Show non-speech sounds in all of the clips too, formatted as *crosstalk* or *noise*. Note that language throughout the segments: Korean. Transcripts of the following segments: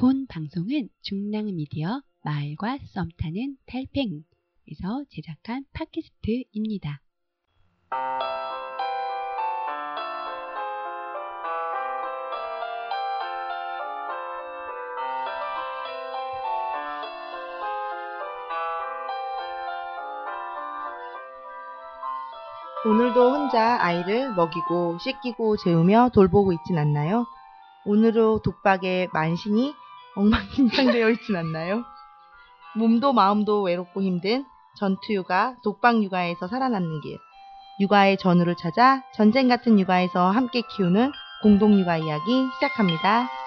본 방송은 중랑 미디어 마을과 썸타는 달팽이에서 제작한 팟캐스트입니다. 오늘도 혼자 아이를 먹이고 씻기고 재우며 돌보고 있진 않나요? 오늘도 독박에 만신이 엉망진창되어 *laughs* 있진 않나요? 몸도 마음도 외롭고 힘든 전투육아, 독박육아에서 살아남는 길. 육아의 전우를 찾아 전쟁 같은 육아에서 함께 키우는 공동육아 이야기 시작합니다.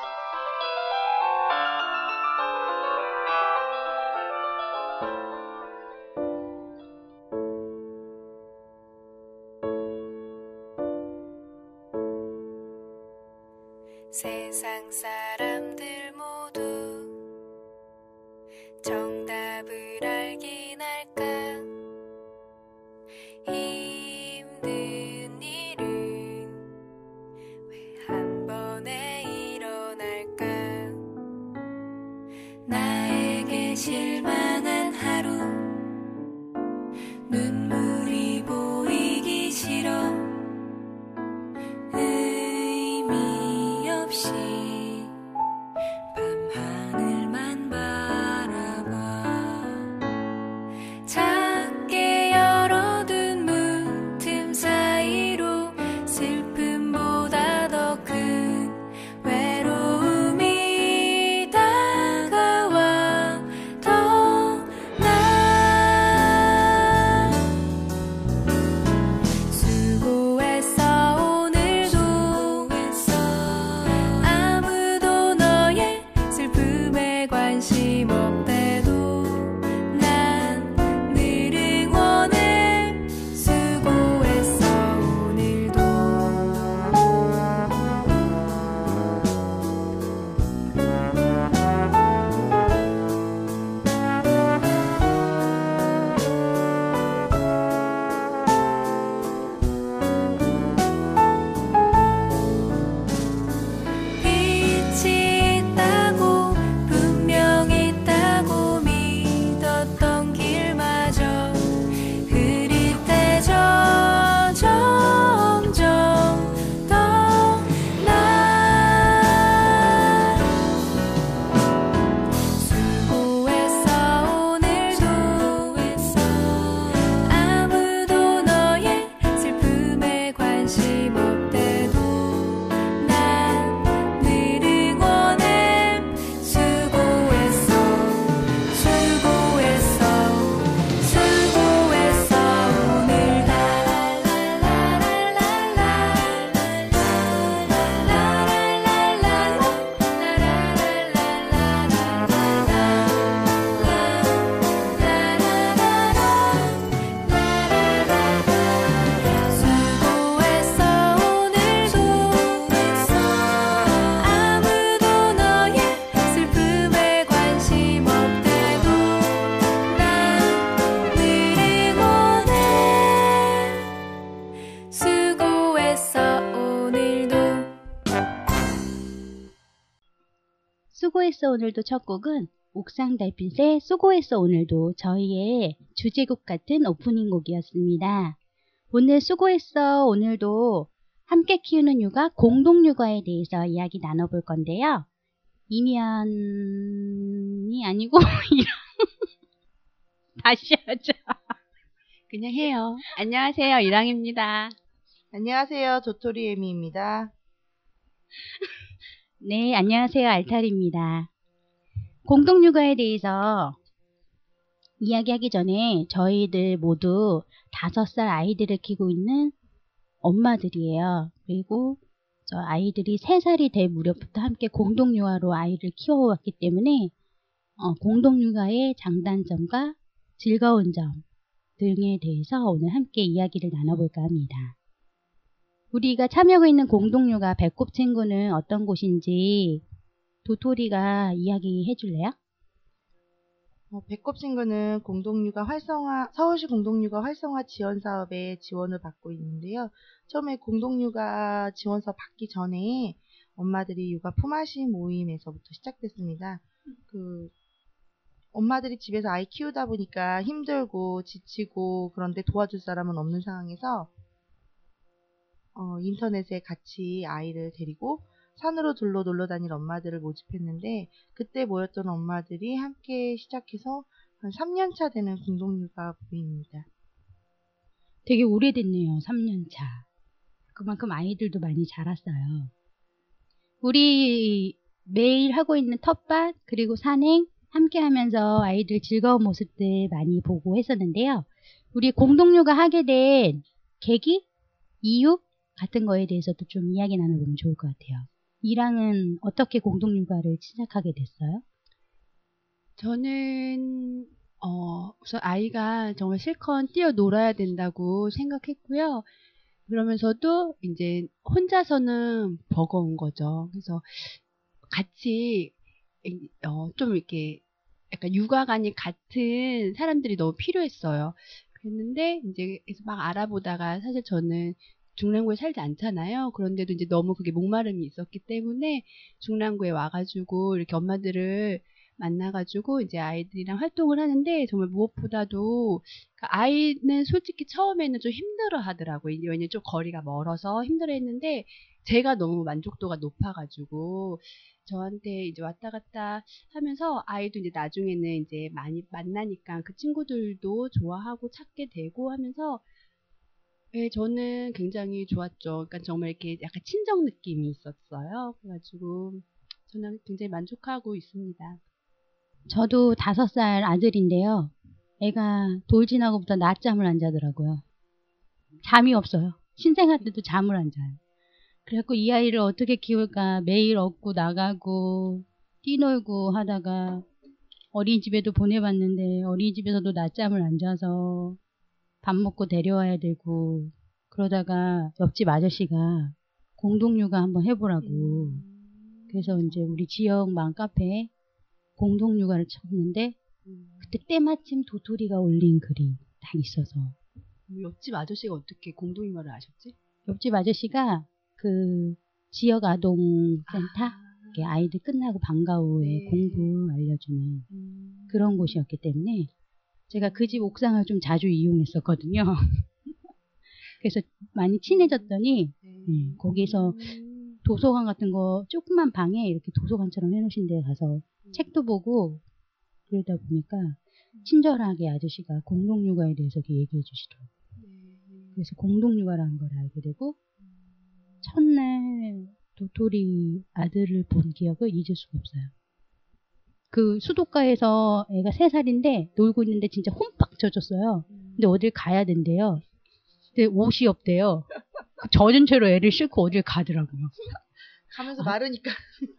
실망 수고했어 오늘도 첫 곡은 옥상 달빛의 수고했어 오늘도 저희의 주제곡 같은 오프닝 곡이었습니다. 오늘 수고했어 오늘도 함께 키우는 육아 공동 육아에 대해서 이야기 나눠볼 건데요. 이면이 아니고 *laughs* *laughs* 다시 하자. 그냥 해요. 안녕하세요 이랑입니다. 안녕하세요. 도토리 에미입니다. 네, 안녕하세요. 알탈입니다. 공동육아에 대해서 이야기하기 전에 저희들 모두 다섯 살 아이들을 키우고 있는 엄마들이에요. 그리고 저 아이들이 세 살이 될 무렵부터 함께 공동육아로 아이를 키워왔기 때문에 어, 공동육아의 장단점과 즐거운 점 등에 대해서 오늘 함께 이야기를 나눠볼까 합니다. 우리가 참여하고 있는 공동육아 배꼽 친구는 어떤 곳인지 도토리가 이야기해 줄래요? 어, 배꼽 친구는 공동육아 활성화, 서울시 공동육아 활성화 지원 사업에 지원을 받고 있는데요. 처음에 공동육아 지원서 받기 전에 엄마들이 육아 품앗이 모임에서부터 시작됐습니다. 그 엄마들이 집에서 아이 키우다 보니까 힘들고 지치고 그런데 도와줄 사람은 없는 상황에서 어, 인터넷에 같이 아이를 데리고 산으로 둘러 놀러 다닐 엄마들을 모집했는데 그때 모였던 엄마들이 함께 시작해서 한 3년차 되는 공동육아 부부입니다. 되게 오래됐네요. 3년 차. 그만큼 아이들도 많이 자랐어요. 우리 매일 하고 있는 텃밭 그리고 산행 함께 하면서 아이들 즐거운 모습들 많이 보고 했었는데요. 우리 공동육아 하게 된 계기, 이유 같은 거에 대해서도 좀 이야기 나눠보면 좋을 것 같아요. 이랑은 어떻게 공동 육아를 시작하게 됐어요? 저는 어, 우선 아이가 정말 실컷 뛰어놀아야 된다고 생각했고요. 그러면서도 이제 혼자서는 버거운 거죠. 그래서 같이 어, 좀 이렇게 약간 육아관이 같은 사람들이 너무 필요했어요. 그랬는데 이제 막 알아보다가 사실 저는 중랑구에 살지 않잖아요. 그런데도 이제 너무 그게 목마름이 있었기 때문에 중랑구에 와가지고 이렇게 엄마들을 만나가지고 이제 아이들이랑 활동을 하는데 정말 무엇보다도 그 아이는 솔직히 처음에는 좀 힘들어 하더라고요. 왜냐면 좀 거리가 멀어서 힘들어 했는데 제가 너무 만족도가 높아가지고 저한테 이제 왔다 갔다 하면서 아이도 이제 나중에는 이제 많이 만나니까 그 친구들도 좋아하고 찾게 되고 하면서 네, 저는 굉장히 좋았죠. 그러니까 정말 이렇게 약간 친정 느낌이 있었어요. 그래가지고 저는 굉장히 만족하고 있습니다. 저도 다섯 살 아들인데요. 애가 돌진하고부터 낮잠을 안 자더라고요. 잠이 없어요. 신생아 때도 잠을 안 자요. 그래갖고 이 아이를 어떻게 키울까 매일 업고 나가고 뛰놀고 하다가 어린이집에도 보내봤는데 어린이집에서도 낮잠을 안 자서 밥 먹고 데려와야 되고 그러다가 옆집 아저씨가 공동육아 한번 해보라고 그래서 이제 우리 지역 맘 카페에 공동육아를 쳤는데 그때 때마침 도토리가 올린 글이 딱 있어서 옆집 아저씨가 어떻게 공동육아를 아셨지? 옆집 아저씨가 그 지역 아동센터 이렇게 아이들 끝나고 방과 후에 네. 공부 알려주는 음. 그런 곳이었기 때문에 제가 그 집 옥상을 좀 자주 이용했었거든요. *laughs* 그래서 많이 친해졌더니 네, 거기서 음. 도서관 같은 거 조그만 방에 이렇게 도서관처럼 해놓으신 데 가서 책도 보고 그러다 보니까 친절하게 아저씨가 공동육아에 대해서 얘기해 주시더라고요. 네. 그래서 공동육아라는 걸 알게 되고 첫날 도토리 아들을 본 기억을 잊을 수가 없어요. 그 수도가에서 애가 세살인데 놀고 있는데 진짜 홈빡 젖었어요. 근데 어딜 가야 된대요. 근데 옷이 없대요. 그 젖은 채로 애를 싣고 어딜 가더라고요. 가면서 마르니까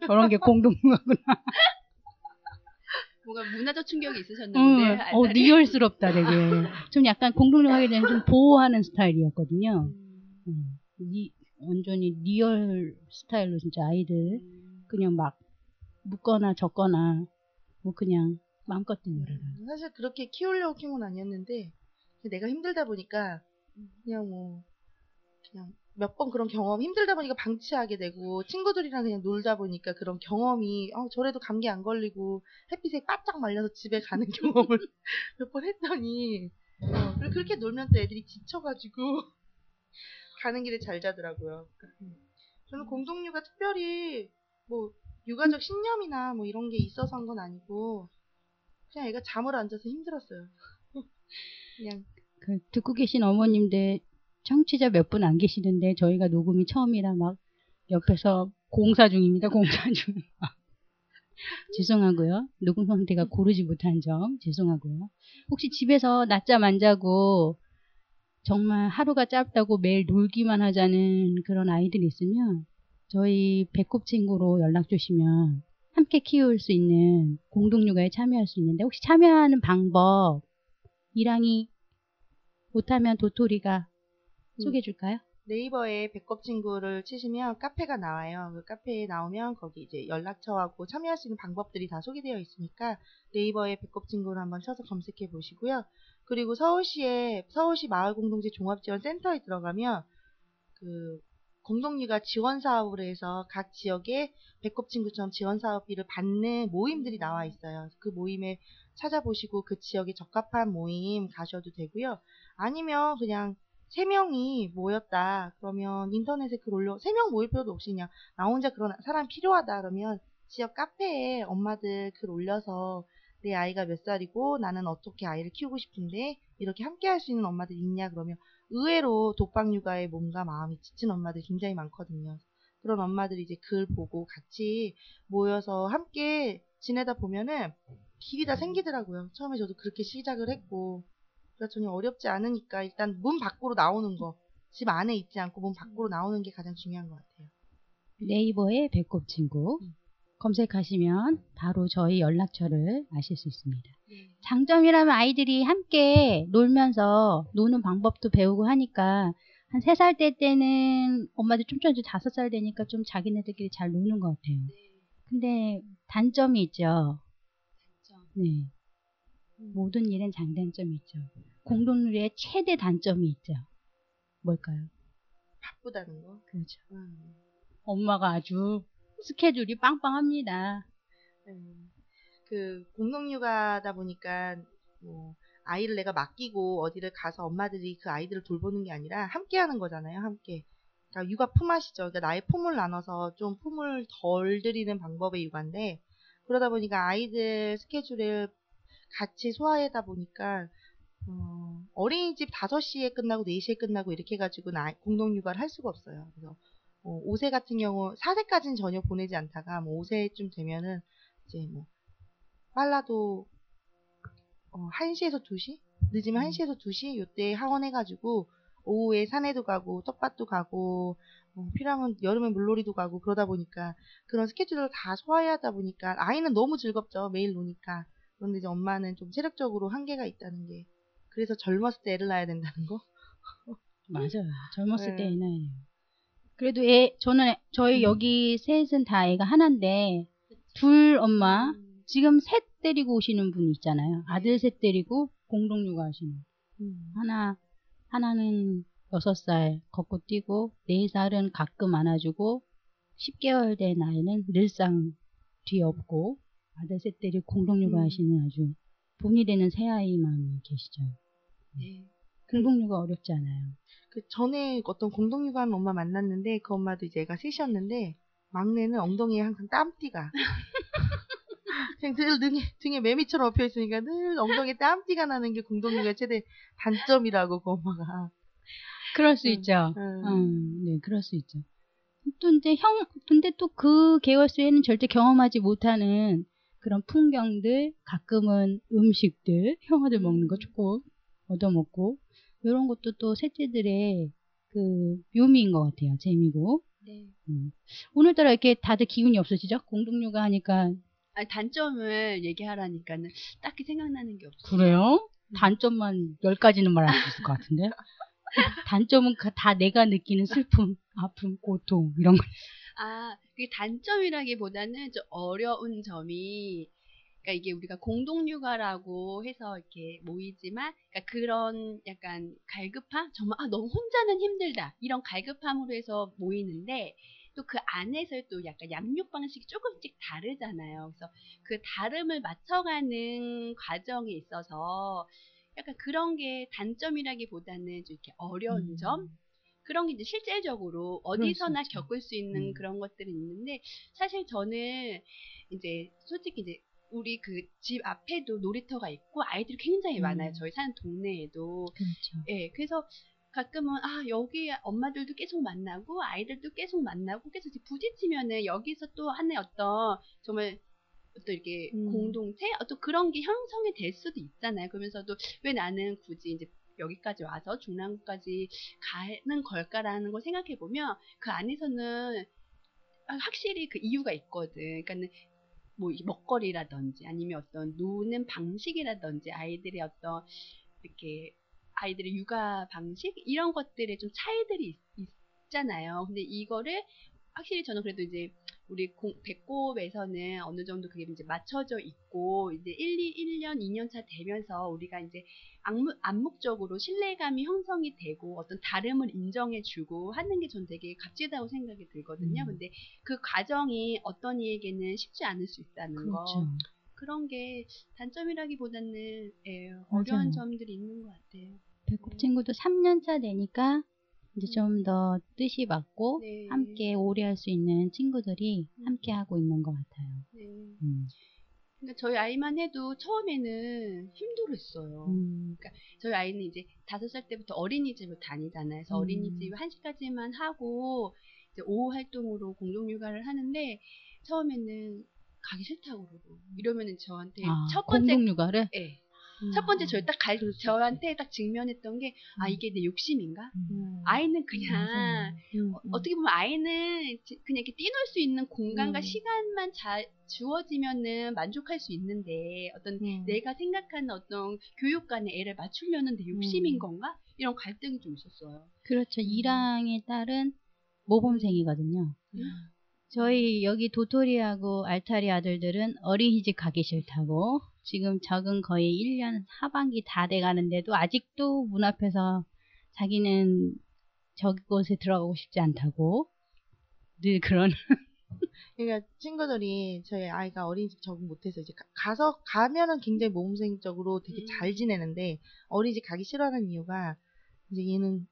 저런 게 공동육아구나. 뭔가 문화적 충격이 있으셨나 응, 보네. 어, real스럽다 되게. 좀 약간 공동육아에 대한 좀 보호하는 스타일이었거든요. 음, 리- 완전히 real 스타일로 진짜 아이들 그냥 막 묻거나 젖거나 뭐 그냥 마음껏 놀아라. 사실 그렇게 키우려고 키운 건 아니었는데 내가 힘들다 보니까 그냥 뭐 그냥 몇 번 그런 경험 힘들다 보니까 방치하게 되고 친구들이랑 그냥 놀다 보니까 그런 경험이 어 저래도 감기 안 걸리고 햇빛에 바짝 말려서 집에 가는 *laughs* 경험을 몇 번 했더니 어, 그렇게 놀면 또 애들이 지쳐가지고 *laughs* 가는 길에 잘 자더라고요. 저는 공동육아 특별히 뭐 육아적 신념이나 뭐 이런 게 있어서 한 건 아니고 그냥 애가 잠을 안 자서 힘들었어요. *laughs* 그냥 그 듣고 계신 어머님들 청취자 몇 분 안 계시는데 저희가 녹음이 처음이라 막 옆에서 공사 중입니다. 공사 중. *laughs* 죄송하고요. 녹음 상태가 고르지 못한 점 죄송하고요. 혹시 집에서 낮잠 안 자고 정말 하루가 짧다고 매일 놀기만 하자는 그런 아이들이 있으면 저희 배꼽 친구로 연락 주시면 함께 키울 수 있는 공동육아에 참여할 수 있는데 혹시 참여하는 방법 이랑이 못하면 도토리가 소개해 줄까요? 네이버에 배꼽 친구를 치시면 카페가 나와요. 그 카페에 나오면 거기 이제 연락처하고 참여할 수 있는 방법들이 다 소개되어 있으니까 네이버에 배꼽 친구를 한번 쳐서 검색해 보시고요. 그리고 서울시에 서울시 마을공동체 종합지원센터에 들어가면 그 공동육아 지원 사업으로 해서 각 지역에 배꼽 친구처럼 지원 사업비를 받는 모임들이 나와 있어요. 그 모임에 찾아보시고 그 지역에 적합한 모임 가셔도 되고요. 아니면 그냥 세 명이 모였다. 그러면 인터넷에 글 올려 세명 모일 필요도 없이 그냥 나 혼자 그런 사람 필요하다 그러면 지역 카페에 엄마들 글 올려서 내 아이가 몇 살이고 나는 어떻게 아이를 키우고 싶은데 이렇게 함께 할 수 있는 엄마들 있냐 그러면 의외로 독박 육아에 몸과 마음이 지친 엄마들이 굉장히 많거든요. 그런 엄마들이 이제 글 보고 같이 모여서 함께 지내다 보면은 길이 다 생기더라고요. 처음에 저도 그렇게 시작을 했고 그러니까 전혀 어렵지 않으니까 일단 문 밖으로 나오는 거 집 안에 있지 않고 문 밖으로 나오는 게 가장 중요한 것 같아요. 네이버에 배꼽 친구 음. 검색하시면 바로 저희 연락처를 아실 수 있습니다. 장점이라면 아이들이 함께 놀면서 노는 방법도 배우고 하니까 한세살때 때는 엄마들 좀 전에 다섯 살 되니까 좀 자기네들끼리 잘 노는 것 같아요. 근데 단점이 있죠. 네. 모든 일엔 장단점이 있죠. 공동놀이의 최대 단점이 있죠. 뭘까요? 바쁘다는 거. 그렇죠. 음. 엄마가 아주 스케줄이 빵빵합니다. 음, 그 공동육아다 보니까 뭐 아이를 내가 맡기고 어디를 가서 엄마들이 그 아이들을 돌보는 게 아니라 함께 하는 거잖아요. 함께. 그러니까 육아 품앗이죠. 그러니까 나의 품을 나눠서 좀 품을 덜 들이는 방법의 육아인데 그러다 보니까 아이들 스케줄을 같이 소화하다 보니까 어, 어린이집 5시에 끝나고 4시에 끝나고 이렇게 해가지고 나, 공동육아를 할 수가 없어요. 그래서 어, 5세 같은 경우 4세까지는 전혀 보내지 않다가 뭐 5세쯤 되면은 이제 뭐 빨라도 어, 1시에서 2시? 늦으면 1시에서 2시? 요때 하원해가지고 오후에 산에도 가고 텃밭도 가고 뭐 필요하면 여름에 물놀이도 가고 그러다 보니까 그런 스케줄을 다 소화해야 하다 보니까 아이는 너무 즐겁죠. 매일 노니까. 그런데 이제 엄마는 좀 체력적으로 한계가 있다는 게 그래서 젊었을 때 애를 낳아야 된다는 거. 맞아요. 젊었을 네. 때 애는 해요. 그래도 애, 저는 저희 음. 여기 셋은 다 애가 하나인데 둘 엄마 지금 셋 데리고 오시는 분 있잖아요. 아들 셋 데리고 공동 육아 하시는. 하나 하나는 여섯 살 걷고 뛰고 네 살은 가끔 안아주고 10개월 된 아이는 늘상 뒤에 없고 아들 셋 데리고 공동 육아 음. 하시는 아주 본이 되는 새 아이만 계시죠. 네. 공동육아 어렵지 않아요. 그 전에 어떤 공동육아 하는 엄마 만났는데 그 엄마도 이제 애가 셋이었는데 막내는 엉덩이에 항상 땀띠가 *laughs* 그냥 늘 등에, 등에 매미처럼 엎여 있으니까 늘 엉덩이에 땀띠가 나는 게 공동육아의 최대 단점이라고 그 엄마가 그럴 수 음, 있죠. 음. 음, 네, 그럴 수 있죠. 또 이제 형, 근데 또 그 개월수에는 절대 경험하지 못하는 그런 풍경들, 가끔은 음식들, 형아들 먹는 거 조금 얻어먹고, 이런 것도 또 셋째들의 그 묘미인 것 같아요. 재미고. 네. 음. 오늘따라 이렇게 다들 기운이 없으시죠? 공동육아 하니까. 아니, 단점을 얘기하라니까는 딱히 생각나는 게 없어요. 그래요? 단점만 열 가지는 말할 수 있을 것 같은데? *laughs* 단점은 가- 다 내가 느끼는 슬픔, 아픔, 고통, 이런 거. 아, 그게 단점이라기보다는 좀 어려운 점이, 그러니까 이게 우리가 공동육아라고 해서 이렇게 모이지만, 그러니까 그런 약간 갈급함? 정말, 아, 너무 혼자는 힘들다. 이런 갈급함으로 해서 모이는데, 또 그 안에서 또 약간 양육 방식이 조금씩 다르잖아요. 그래서 그 다름을 맞춰가는 과정에 있어서 약간 그런 게 단점이라기보다는 좀 이렇게 어려운 음. 점? 그런 게 이제 수 어디서나. 겪을 수 있는 음. 그런 것들이 있는데 사실 저는 이제 솔직히 이제 우리 그 집 앞에도 놀이터가 있고 아이들이 굉장히 음. 많아요. 저희 사는 동네에도. 그렇죠. 예, 그래서 가끔은 아 여기 엄마들도 계속 만나고 아이들도 계속 만나고 계속 부딪히면은 여기서 또 하나의 어떤 정말 어떤 이렇게 음. 공동체 어떤 그런 게 형성이 될 수도 있잖아요. 그러면서도 왜 나는 굳이 이제 여기까지 와서 중랑구까지 가는 걸까라는 걸 생각해 보면 그 안에서는 아, 확실히 그 이유가 있거든. 그러니까는 뭐이 먹거리라든지 아니면 어떤 노는 방식이라든지 아이들의 어떤 이렇게 아이들의 육아 방식? 이런 것들에 좀 차이들이 있, 잖아요. 근데 이거를 확실히 저는 그래도 이제 우리 공, 배꼽에서는 어느 정도 그게 이제 맞춰져 있고 이제 1, 2, 1년, 2년 차 되면서 우리가 이제 암묵, 암묵적으로 신뢰감이 형성이 되고 어떤 다름을 인정해주고 하는 게 전 되게 값지다고 생각이 들거든요. 음. 근데 그 과정이 어떤 이에게는 쉽지 않을 수 있다는 거. 그렇죠. 그런 게 단점이라기보다는 예, 어려운. 점들이 있는 것 같아요. 배꼽 친구도 3년차 되니까 이제 좀 더 뜻이 맞고 네. 함께 오래 할 수 있는 친구들이 음. 함께 하고 있는 것 같아요. 네. 음. 그러니까 저희 아이만 해도 처음에는 힘들었어요. 음. 저희 아이는 이제 다섯 살 때부터 어린이집을 다니잖아요. 그래서 음. 어린이집 1시까지만 하고 이제 오후 활동으로 공동 육아를 하는데 처음에는 가기 싫다고 그러고 이러면은 저한테 아, 첫 번째 공동 육아를 예. 첫 번째 저를 딱 갈, 저한테 딱 직면했던 게, 아, 음. 이게 내 욕심인가? 음. 아이는 그냥. 음, 어, 어떻게 보면 아이는 지- 그냥 이렇게 뛰놀 수 있는 공간과 음. 시간만 자, 주어지면은 만족할 수 있는데, 어떤 음. 내가 생각하는 어떤 교육관의 애를 맞추려는 내 욕심인 음. 건가? 이런 갈등이 좀 있었어요. 그렇죠. 이랑의 딸은 모범생이거든요. 음. 저희 여기 도토리하고 알타리 아들들은 어린이집 가기 싫다고 지금 적은 거의 1년 하반기 다 돼가는데도 아직도 문 앞에서 자기는 저곳에 들어가고 싶지 않다고 늘 그런 *laughs* 그러니까 친구들이 저희 아이가 어린이집 적응 못해서 이제 가, 서 가면은 굉장히 모범생적으로 되게 음. 잘 지내는데 어린이집 가기 싫어하는 이유가 이제 얘는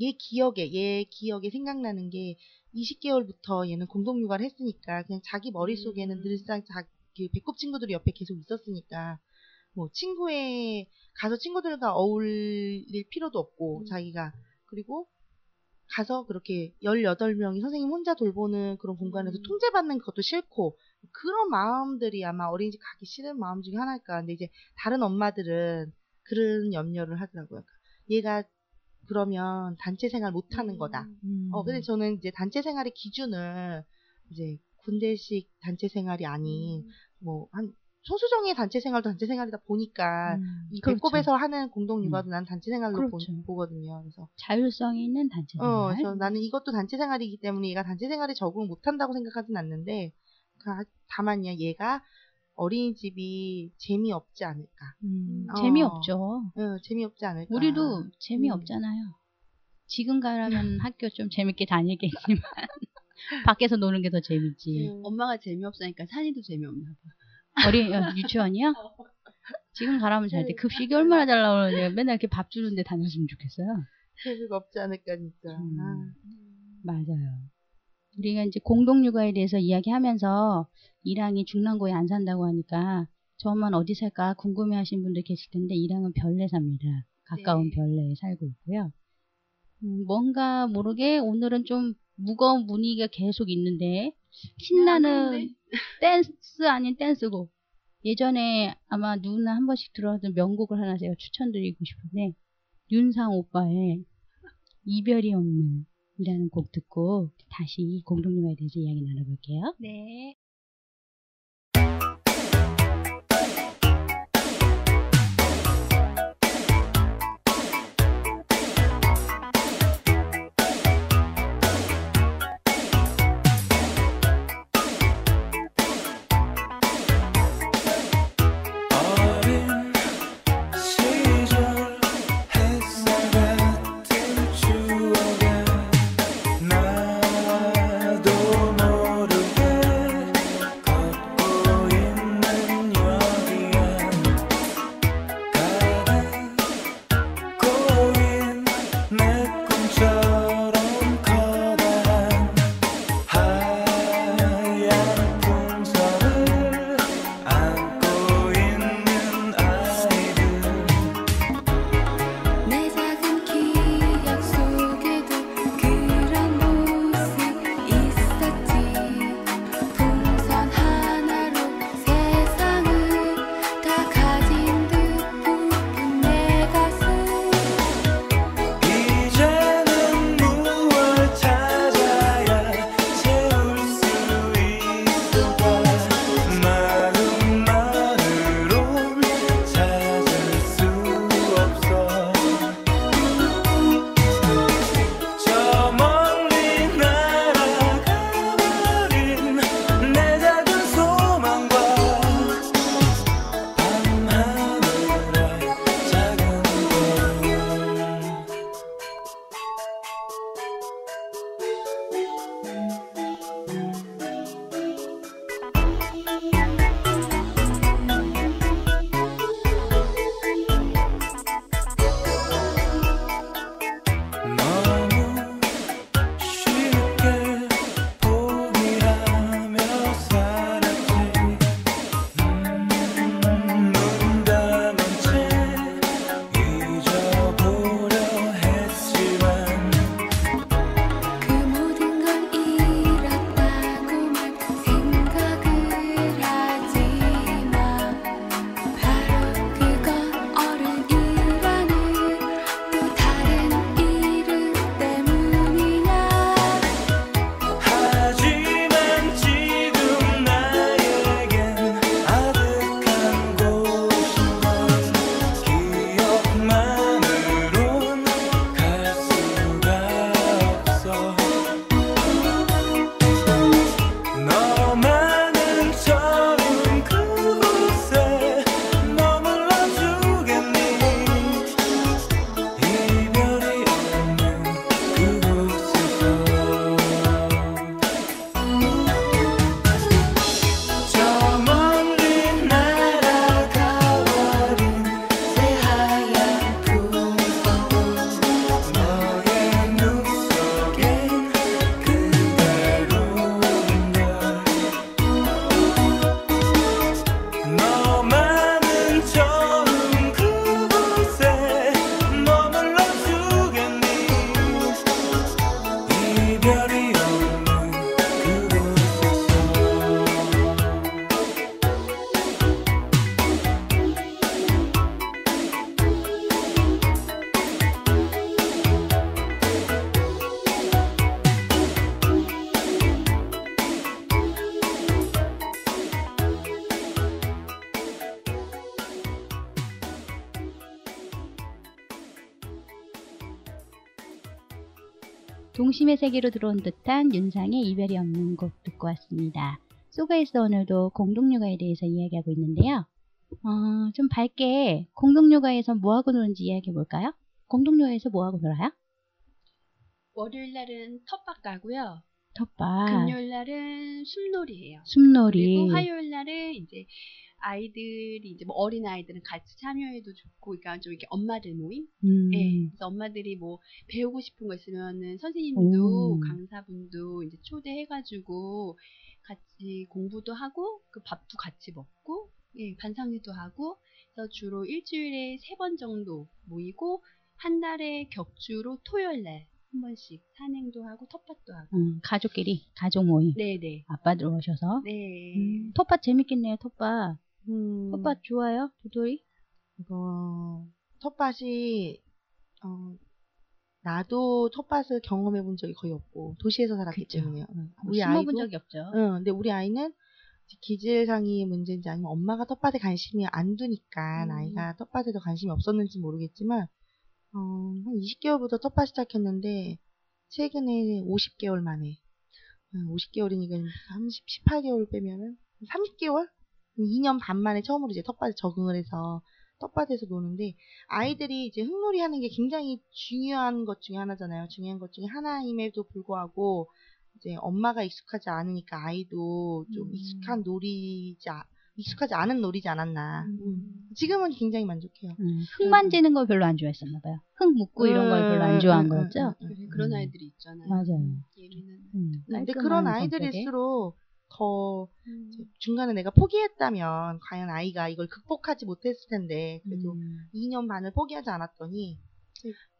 얘 기억에 얘 기억에 생각나는 게 20개월부터 얘는 공동육아를 했으니까 그냥 자기 머릿속에는 음. 늘상 자 기 배꼽 친구들이 옆에 계속 있었으니까 뭐 친구에 가서 친구들과 어울릴 필요도 없고 음. 자기가 그리고 가서 그렇게 18명이 선생님 혼자 돌보는 그런 공간에서 음. 통제받는 것도 싫고 그런 마음들이 아마 어린이집 가기 싫은 마음 중에 하나일까. 근데 이제 다른 엄마들은 그런 염려를 하더라고요. 얘가 그러면 단체 생활 못 하는 거다. 음. 어, 근데 저는 이제 단체 생활의 기준을 이제 군대식 단체 생활이 아닌 음. 뭐한 소수정의 단체 생활도 단체 생활이다 보니까 음, 이 그렇죠. 배꼽에서 하는 공동 육아도 난 단체 생활로 보, 그렇죠. 보 거든요. 그래서 자율성이 있는 단체 어, 생활. 그래서 나는 이것도 단체 생활이기 때문에 얘가 단체 생활에 적응을 못한다고 생각하진 않는데, 그, 다만요, 얘가 어린이집이 재미없지 않을까. 음, 어. 재미없죠. 어, 재미없지 않을까. 우리도 재미없잖아요. 지금 가라면 *laughs* 학교 좀 재밌게 다니겠지만 밖에서 노는 게 더 재밌지. 음. 엄마가 재미없으니까 산이도 재미없나 봐. 어린 어, 유치원이요? *laughs* 지금 가라면 잘 돼. 급식이 얼마나 잘 나오는데 맨날 이렇게 밥 주는데 다녔으면 좋겠어요. 재미가 없지 않을까, 진짜. 음. 아. 맞아요. 우리가 이제 공동육아에 대해서 이야기하면서 이랑이 중랑구에 안 산다고 하니까 저만 어디 살까 궁금해 하신 분들 계실 텐데 이랑은 별내 삽니다. 가까운 네. 별내에 살고 있고요. 음, 뭔가 모르게 오늘은 좀 무거운 분위기가 계속 있는데 신나는? 댄스 아닌 댄스곡 예전에 아마 누구나 한 번씩 들어왔던 명곡을 하나 제가 추천드리고 싶은데 윤상 오빠의 이별이 없는 이라는 곡 듣고 다시 공동육아에 대해서 이야기 나눠볼게요. 네. 세계로 들어온 듯한 윤상의 이별이 없는 곡 듣고 왔습니다. 소가에서 오늘도 공동육아에 대해서 이야기하고 있는데요. 어, 좀 밝게 공동육아에서 뭐하고 노는지 이야기해 볼까요? 공동육아에서 뭐하고 놀아요? 월요일 날은 텃밭 가고요. 텃밭, 금요일 날은 숲놀이예요. 숲놀이, 그리고 화요일 날은 이제 아이들이 이제 뭐 어린 아이들은 같이 참여해도 좋고, 그러니까 좀 이렇게 엄마들 모임. 음, 예. 그래서 엄마들이 뭐 배우고 싶은 거 있으면은 선생님도 오. 강사분도 이제 초대해가지고 같이 공부도 하고 그 밥도 같이 먹고 예 반상회도 하고 그래서 주로 일주일에 세 번 정도 모이고 한 달에 격주로 토요일 날 한 번씩 산행도 하고 텃밭도 하고 음, 가족끼리 가족 모임. 네네 아빠들 오셔서. 네 음, 텃밭 재밌겠네요, 텃밭. 음, 텃밭 좋아요, 도돌이? 이거 텃밭이 어, 나도 텃밭을 경험해 본 적이 거의 없고 도시에서 살았기 그쵸. 때문에요. 응. 뭐 우리 아이도 적이 없죠. 응, 근데 우리 아이는 기질상의 문제인지 아니면 엄마가 텃밭에 관심이 안 두니까 음. 아이가 텃밭에도 관심이 없었는지 모르겠지만 어, 한 20개월부터 텃밭 시작했는데 최근에 50개월 만에 50개월이니까 30, 18개월 빼면은 30개월? 2년 반 만에 처음으로 이제 텃밭에 적응을 해서 텃밭에서 노는데 아이들이 이제 흙놀이 하는 게 굉장히 중요한 것 중에 하나잖아요. 중요한 것 중에 하나임에도 불구하고 이제 엄마가 익숙하지 않으니까 아이도 좀 음. 익숙한 놀이지 아- 익숙하지 않은 놀이지 않았나. 음. 음. 지금은 굉장히 만족해요. 음, 흙 만지는 걸 별로 안 좋아했었나 봐요. 흙 묻고 이런 걸 별로 안 좋아한 거였죠? 음, 음, 음. 그런 음. 아이들이 있잖아요 맞아요. 예민한 음, 근데 그런. 아이들일수록 더 음. 중간에 내가 포기했다면 과연 아이가 이걸 극복하지 못했을 텐데 그래도 음. 2년 반을 포기하지 않았더니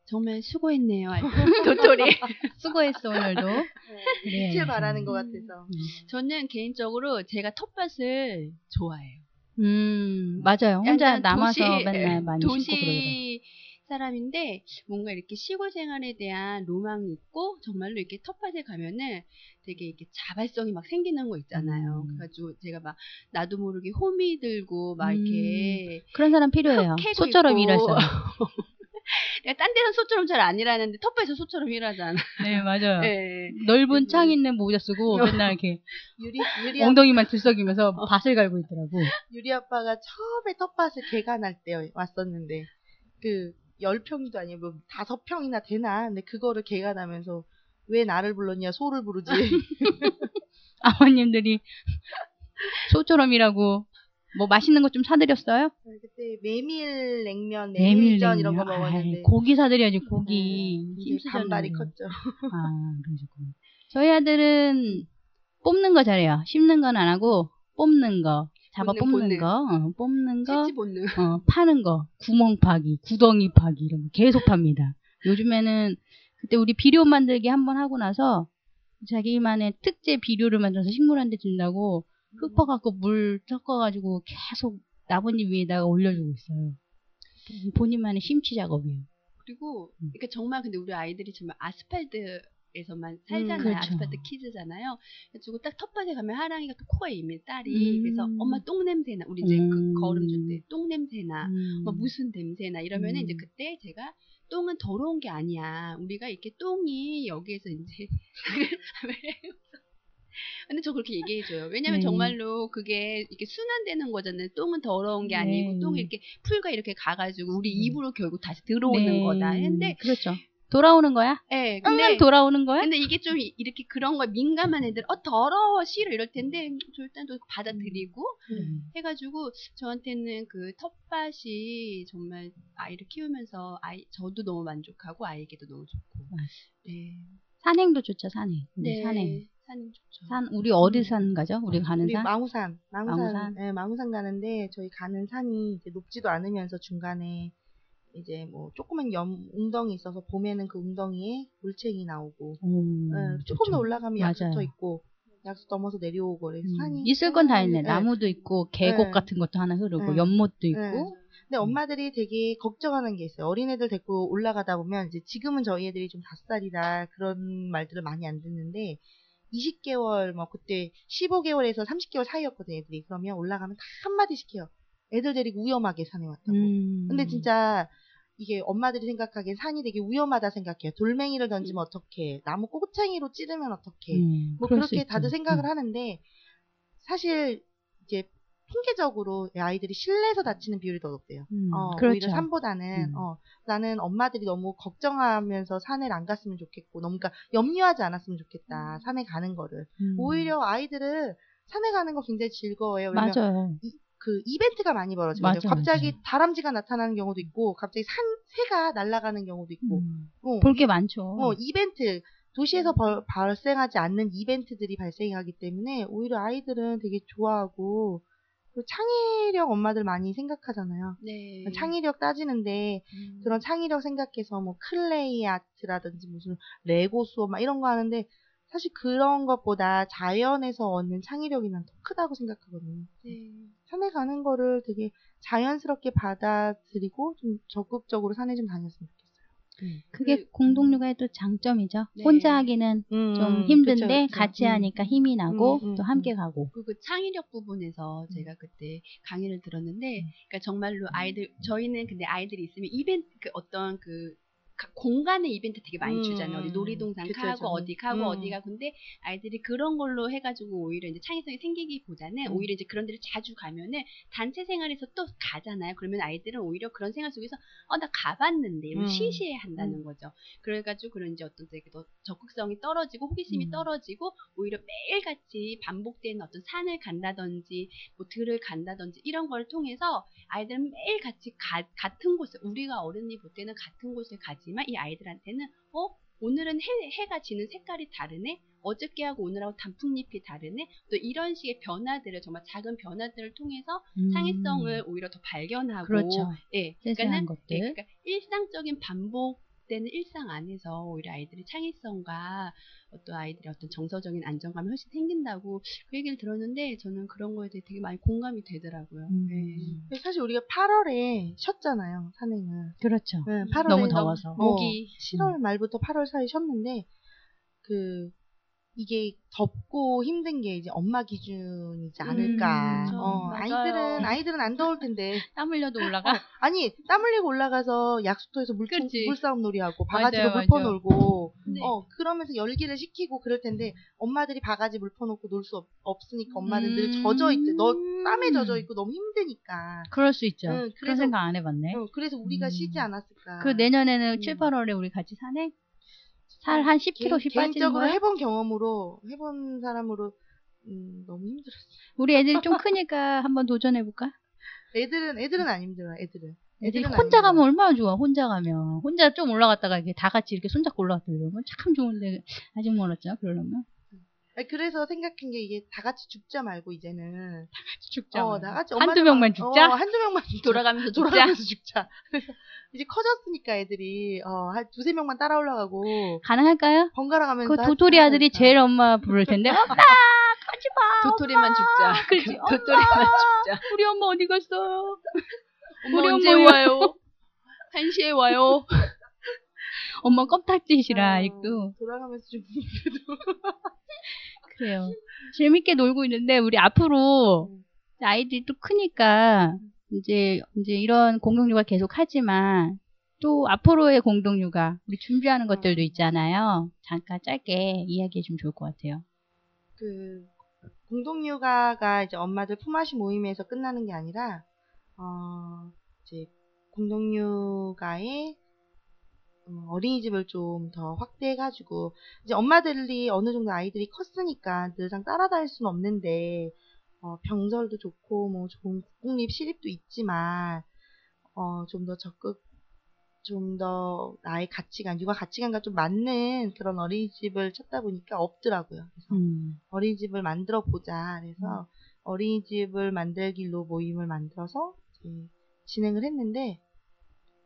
정말 수고했네요 *laughs* 도토리 *laughs* 수고했어, 오늘도. 그래야지. 빛을 발하는 것 같아서 음. 저는 개인적으로 제가 텃밭을 좋아해요. 음, 맞아요. 혼자 남아서 도시- 맨날 많이 도시. 사람인데 뭔가 이렇게 시골 생활에 대한 로망이 있고 정말로 이렇게 텃밭에 가면은 되게 이렇게 자발성이 막 생기는 거 있잖아요. 음. 그래가지고 제가 막 나도 모르게 호미 들고 막 이렇게 그런 사람 필요해요. 소처럼 사람. *laughs* 내가 딴 데는 소처럼 잘 안 일하는데 텃밭에서 소처럼 일하잖아. 네, 맞아요. 네. 넓은 창 있는 모자 쓰고 맨날 이렇게 유리 유리 아, 엉덩이만 들썩이면서 밭을 갈고 있더라고. 유리 아빠가 처음에 텃밭을 개간할 때 왔었는데 그 10평도 아니고 뭐 5평이나 되나? 근데 그거를 개간하면서 왜 나를 불렀냐 소를 부르지 *laughs* 아버님들이 소처럼 일하고 뭐 맛있는 거 좀 사드렸어요? 그때 메밀 냉면 메밀 메밀전 이런 거. 먹었는데 아이, 고기 사드려야지 고기. 네, 힘쓰잖아요. 반발이 컸죠 *laughs* 아, 그러셨구나. 저희 아들은 뽑는 거 잘해요. 심는 건 안 하고 뽑는 거, 잡아 뽑는. 거, 어, 뽑는 거. 어, 파는 거, 구멍 파기, 구덩이 파기 이런 거 계속 팝니다. 요즘에는 그때 우리 비료 만들기 한번 하고 나서 자기만의 특제 비료를 만들어서 식물한테 준다고 흙 퍼갖고 물 섞어가지고 계속 나뭇잎 위에다가 올려주고 있어요. 본인만의 심취 작업이에요. 그리고 음. 이렇게 정말 근데 우리 아이들이 정말 아스팔트 에서만 살잖아요. 그렇죠. 아스팔트 키즈잖아요. 그래가지고 딱 텃밭에 가면 하랑이가 또 코가 이미 딸이 음. 그래서 엄마 똥 냄새나 우리 이제 음. 그 거름 줄 때 똥 냄새나 음. 뭐 무슨 냄새나 이러면은 음. 이제 그때 제가 똥은 더러운 게 아니야. 우리가 이렇게 똥이 여기에서 이제 왜 *laughs* 근데 저 그렇게 얘기해줘요. 왜냐면 네. 정말로 그게 이렇게 순환되는 거잖아요. 똥은 더러운 게 아니고 네. 똥이 이렇게 풀과 이렇게 가가지고 우리 음. 입으로 결국 다시 들어오는 네. 거다. 근데 그렇죠. 돌아오는 거야? 예, 근데 근데 돌아오는 거야? 근데 이게 좀 이- 이렇게 그런 거에 민감한 애들 어 더러워 싫어 이럴 텐데 음, 저 일단 또 받아들이고 음. 해가지고 저한테는 그 텃밭이 정말 아이를 키우면서 아이 저도 너무 만족하고 아이에게도 너무 좋고. 네, 산행도 좋죠, 산행. 네, 산행. 산행 좋죠. 산, 우리 어디 산 가죠? 우리 가는 우리 산? 망우산 망우산 망우산. 네, 망우산 가는데 저희 가는 산이 이제 높지도 않으면서 중간에 이제 뭐 조그만 염 웅덩이 있어서 봄에는 그 웅덩이에 물챙이 나오고 음, 네, 조금 더 좋죠. 올라가면. 약수터 있고 약수 넘어서 내려오고 그래서 음, 산이 있을 건 다 있네. 네. 나무도 있고, 계곡 네. 같은 것도 하나 흐르고, 네. 연못도 있고. 네. 근데 엄마들이 되게 걱정하는 게 있어요. 어린애들 데리고 올라가다 보면 이제 지금은 저희 애들이 좀 닷살이라 그런 말들을 많이 안 듣는데 20개월 뭐 그때 15개월에서 30개월 사이였거든요. 애들이 그러면 올라가면 다 한마디씩 해요. 애들 데리고 위험하게 산에 왔다고. 음. 근데 진짜 이게 엄마들이 생각하기엔 산이 되게 위험하다 생각해요. 돌멩이를 던지면 어떡해. 나무 꼬챙이로 찌르면 어떡해. 음, 뭐 그렇게. 다들 생각을 음. 하는데 사실 이제 통계적으로 아이들이 실내에서 다치는 비율이 더 높대요. 음, 어, 그렇죠. 오히려 산보다는 음. 어, 나는 엄마들이 너무 걱정하면서 산을 안 갔으면 좋겠고 너무 그러니까 염려하지 않았으면 좋겠다. 산에 가는 거를. 음. 오히려 아이들은 산에 가는 거 굉장히 즐거워요. 왜냐면 맞아요. 그 이벤트가 많이 벌어지거든요. 맞아, 갑자기 맞아. 다람쥐가 나타나는 경우도 있고 갑자기 산 새가 날아가는 경우도 있고 음. 어, 볼게 많죠. 어, 이벤트 도시에서 벌- 발생하지 않는 이벤트들이 발생하기 때문에 오히려 아이들은 되게 좋아하고 창의력 엄마들 많이 생각하잖아요. 네. 창의력 따지는데 음. 그런 창의력 생각해서 뭐 clay art라든지 무슨 레고 수업 막 이런 거 하는데 사실 그런 것보다 자연에서 얻는 창의력이 난 더 크다고 생각하거든요. 네. 산에 가는 거를 되게 자연스럽게 받아들이고 좀 적극적으로 산에 좀 다녔으면 좋겠어요. 그게 그- 공동육아의 또 장점이죠. 네. 혼자 하기는 음, 좀 힘든데 그쵸, 그쵸. 같이 음. 하니까 힘이 나고 음, 음, 또 함께 가고. 그, 그 창의력 부분에서 제가 그때 강의를 들었는데, 음. 그러니까 정말로 아이들, 저희는 근데 아이들이 있으면 이벤트, 그 어떤 그, 가- 공간의 이벤트 되게 많이 음, 주잖아요. 어디 놀이동산 그쵸, 가고, 그쵸. 어디 가고, 음. 어디 가고. 근데 아이들이 그런 걸로 해가지고 오히려 이제 창의성이 생기기보다는 음. 오히려 이제 그런 데를 자주 가면은 단체 생활에서 또 가잖아요. 그러면 아이들은 오히려 그런 생활 속에서, 어, 나 가봤는데, 이런 음. 시시해 한다는 거죠. 그래가지고 그런 이제 어떤 되게 더 적극성이 떨어지고 호기심이 음. 떨어지고 오히려 매일같이 반복되는 어떤 산을 간다든지 뭐 들을 간다든지 이런 걸 통해서 아이들은 매일 같이 가- 같은 곳에 우리가 어른이 볼 때는 같은 곳에 가지 만 이 아이들한테는 어 오늘은 해, 해가 지는 색깔이 다르네 어저께하고 오늘하고 단풍잎이 다르네 또 이런 식의 변화들을 정말 작은 변화들을 통해서 음. 창의성을 오히려 더 발견하고 그렇죠. 예 그러니까는 것들. 예, 그러니까 일상적인 반복 되는 일상 안에서 오히려 아이들의 창의성과 어떤 아이들의 어떤 정서적인 안정감이 훨씬 생긴다고 그 얘기를 들었는데 저는 그런 거에 대해 되게 많이 공감이 되더라고요. 음. 예. 근데 사실 우리가 8월에 쉬었잖아요, 산행을. 그렇죠. 네, 8월에 너무 더워서. 어, 모기 7월 말부터 8월 사이 쉬었는데 그 이게 덥고 힘든 게 이제 엄마 기준이지 않을까. 음. 어. 아이들은 아이들은 안 더울 텐데. *laughs* 땀 흘려도 올라가. 아니 땀 흘리고 올라가서 약수터에서 물총. 물싸움 놀이하고 바가지로 맞아요, 물퍼 맞아요. 놀고 네. 어 그러면서 열기를 식히고 그럴 텐데 엄마들이 바가지 물 퍼놓고 놀 수 없으니까 엄마들 늘 젖어 있대. 너 땀에 젖어 있고 너무 힘드니까. 그럴 수 있죠. 응, 그런 그래서- 생각 안 해봤네. 어, 그래서 우리가 음. 쉬지 않았을까. 그 내년에는 음. 7, 8월에 우리 같이 사네? 살 한 10kg씩 개인- 빠지는 개인적으로 거야? 해본 경험으로 해본 사람으로 음, 너무 힘들었어. 우리 애들이 좀 크니까 한번 도전해볼까? 애들은 애들은 안 힘들어. 애들은. 애들이 혼자 안 가면. 얼마나 좋아, 혼자 가면. 혼자 좀 올라갔다가 이렇게 다 같이 이렇게 손잡고 올라갔다 이러면 참 좋은데, 아직 멀었죠, 그러려면. 아니, 그래서 생각한 게 이게 다 같이 죽자 말고 이제는 죽자. 어, 다 같이 한두 명만 죽자? 어, 한두 명만 죽자. 돌아가면서 *laughs* 죽자. 돌아가면서 죽자. 그래서 이제 커졌으니까 애들이 어, 한 두세 명만 따라 올라가고 가능할까요? 번갈아 가면서 그 도토리 아들이 제일 엄마 부를 텐데, *laughs* 엄마! 가지 마! 도토리만 죽자. *laughs* 그렇지. 도토리만 죽자. 우리 엄마 어디 갔어요? 엄마 우리 언제 엄마 와요? 한 시에 와요. 엄마 껌딱지시라, 어, 아직도. 돌아가면서 좀 그래 요. *laughs* 재밌게 놀고 있는데, 우리 앞으로 음. 아이들이 또 크니까, 이제, 이제 이런 공동육아 계속 하지만, 또 앞으로의 공동육아, 우리 준비하는 것들도 음. 있잖아요. 잠깐 짧게 이야기해 주면 좋을 것 같아요. 그 공동육아가 이제 엄마들 품앗이 모임에서 끝나는 게 아니라 어 이제 공동육아의 음, 어린이집을 좀 더 확대해가지고 이제 엄마들이 어느 정도 아이들이 컸으니까 늘상 따라다닐 수는 없는데 어, 병설도 좋고 뭐 좋은 국공립 시립도 있지만 어, 좀 더 적극 좀 더 나의 가치관, 육아 가치관과 좀 맞는 그런 어린이집을 찾다 보니까 없더라고요. 그래서 음. 어린이집을 만들어 보자. 그래서 어린이집을 만들기로 모임을 만들어서 진행을 했는데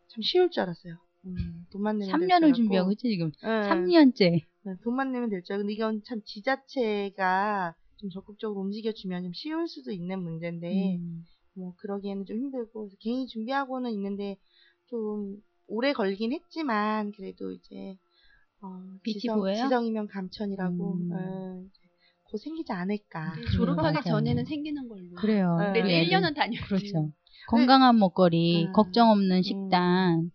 참 쉬울 줄 알았어요. 음, 돈만 내면 될줄 3년을 알았고. 준비하고 있지, 지금. 예, 3년째. 네, 돈만 내면 될 줄 알고 근데 이건 참 지자체가 좀 적극적으로 움직여주면 좀 쉬울 수도 있는 문제인데 음. 뭐 그러기에는 좀 힘들고 개인이 준비하고는 있는데 좀 오래 걸긴 했지만 그래도 이제 어, 빛이 지성? 지성이면 감천이라고 음. 어, 곧 생기지 않을까. 네, 졸업하기. 전에는 생기는 걸로. 그래요. 네. 우리 그래도 애들. 1년은 다녀야지. 그렇죠. 건강한 먹거리, 음. 걱정 없는 식단,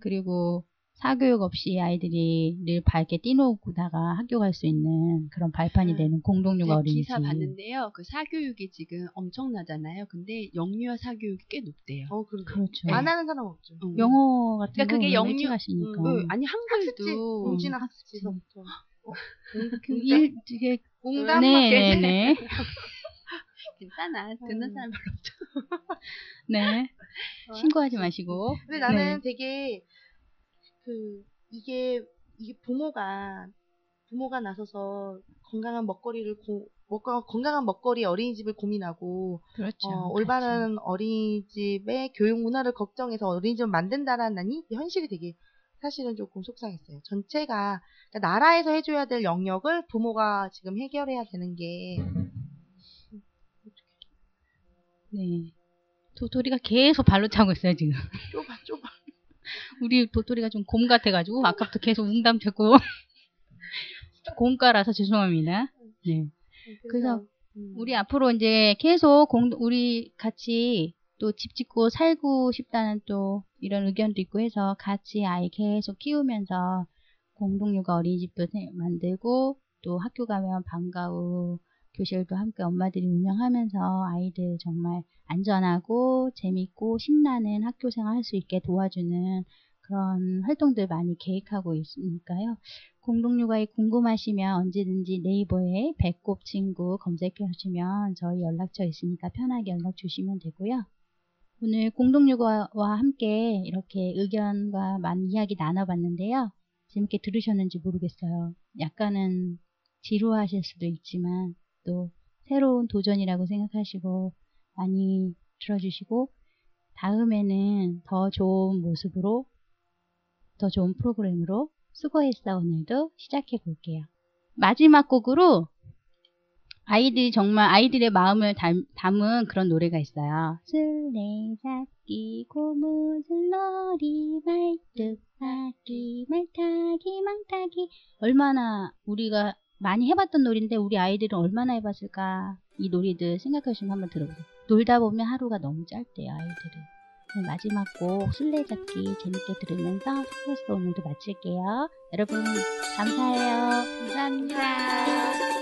그리고 사교육 없이 아이들이 늘 밝게 뛰노다가 학교 갈 수 있는 그런 발판이 음. 되는 공동육아 제 어린이집. 기사 봤는데요. 그 사교육이 지금 엄청나잖아요. 근데 영유아 사교육이 꽤 높대요. 어, 그럼 그렇죠. 안 하는 사람 없죠. 음. 영어 같은 그러니까 거 그게 영유 하시니까. 음, 아니 학습지, 한글도 공진 음, 학습지서부터. 어, 그 일, 이게 공감 네. 네, 네. *laughs* 괜찮아. 듣는 음. 사람 별로 없죠. 네. 신고하지 마시고. 근데 나는 네. 되게 그 이게 이게 부모가 부모가 나서서 건강한 먹거리를 고, 건강한 먹거리 어린이집을 고민하고 그렇죠. 어, 올바른 어린이집의 교육 문화를 걱정해서 어린이집을 만든다라는 이 현실이 되게 사실은 조금 속상했어요. 전체가 그러니까 나라에서 해줘야 될 영역을 부모가 지금 해결해야 되는 게 네. 도토리가 계속 발로 차고 있어요, 지금. 좁아 좁아. *laughs* 우리 도토리가 좀 곰 같아가지고, 아까부터 계속 웅담 찾고. *laughs* 곰가라서 죄송합니다. 네. 그래서 음, 우리 앞으로 이제 계속 공, 우리 같이 또 집 짓고 살고 싶다는 또 이런 의견도 있고 해서 같이 아이 계속 키우면서 공동육아 어린이집도 세- 만들고 또 학교 가면 방과 후 교실도 함께 엄마들이 운영하면서 아이들 정말 안전하고 재밌고 신나는 학교 생활 할 수 있게 도와주는 그런 활동들 많이 계획하고 있으니까요. 공동육아에 궁금하시면 언제든지 네이버에 배꼽 친구 검색해 주시면 저희 연락처 있으니까 편하게 연락 주시면 되고요. 오늘 공동육아와 함께 이렇게 의견과 많은 이야기 나눠봤는데요. 재밌게 들으셨는지 모르겠어요. 약간은 지루하실 수도 있지만 또 새로운 도전이라고 생각하시고 많이 들어주시고 다음에는 더 좋은 모습으로 더 좋은 프로그램으로 수고했어 오늘도 시작해 볼게요. 마지막 곡으로 아이들이 정말 아이들의 마음을 담, 담은 그런 노래가 있어요. 술래잡기 고무줄놀이 말뚝박기 말타기 망타기 얼마나 우리가 많이 해봤던 놀인데 우리 아이들은 얼마나 해봤을까 이 놀이들 생각하시면 한번 들어보세요. 놀다 보면 하루가 너무 짧대요 아이들은. 마지막 곡 술래잡기 재밌게 들으면서 수고했어 오늘도 마칠게요. 여러분 감사해요. 감사합니다.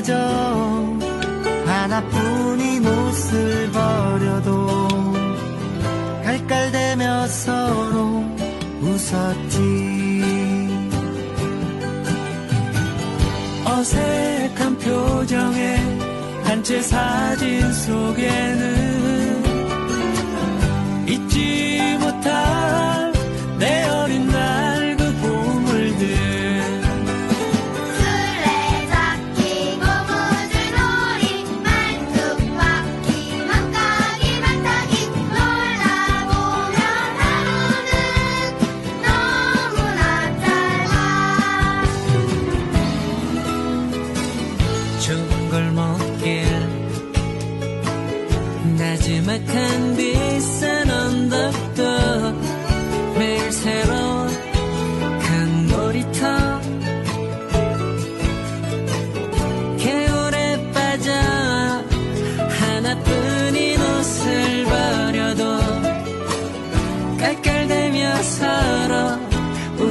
빠져. 하나뿐인 옷을 버려도 깔깔대며 서로 웃었지. 어색한 표정에 단체 사진 속에는 잊지 못할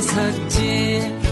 曾经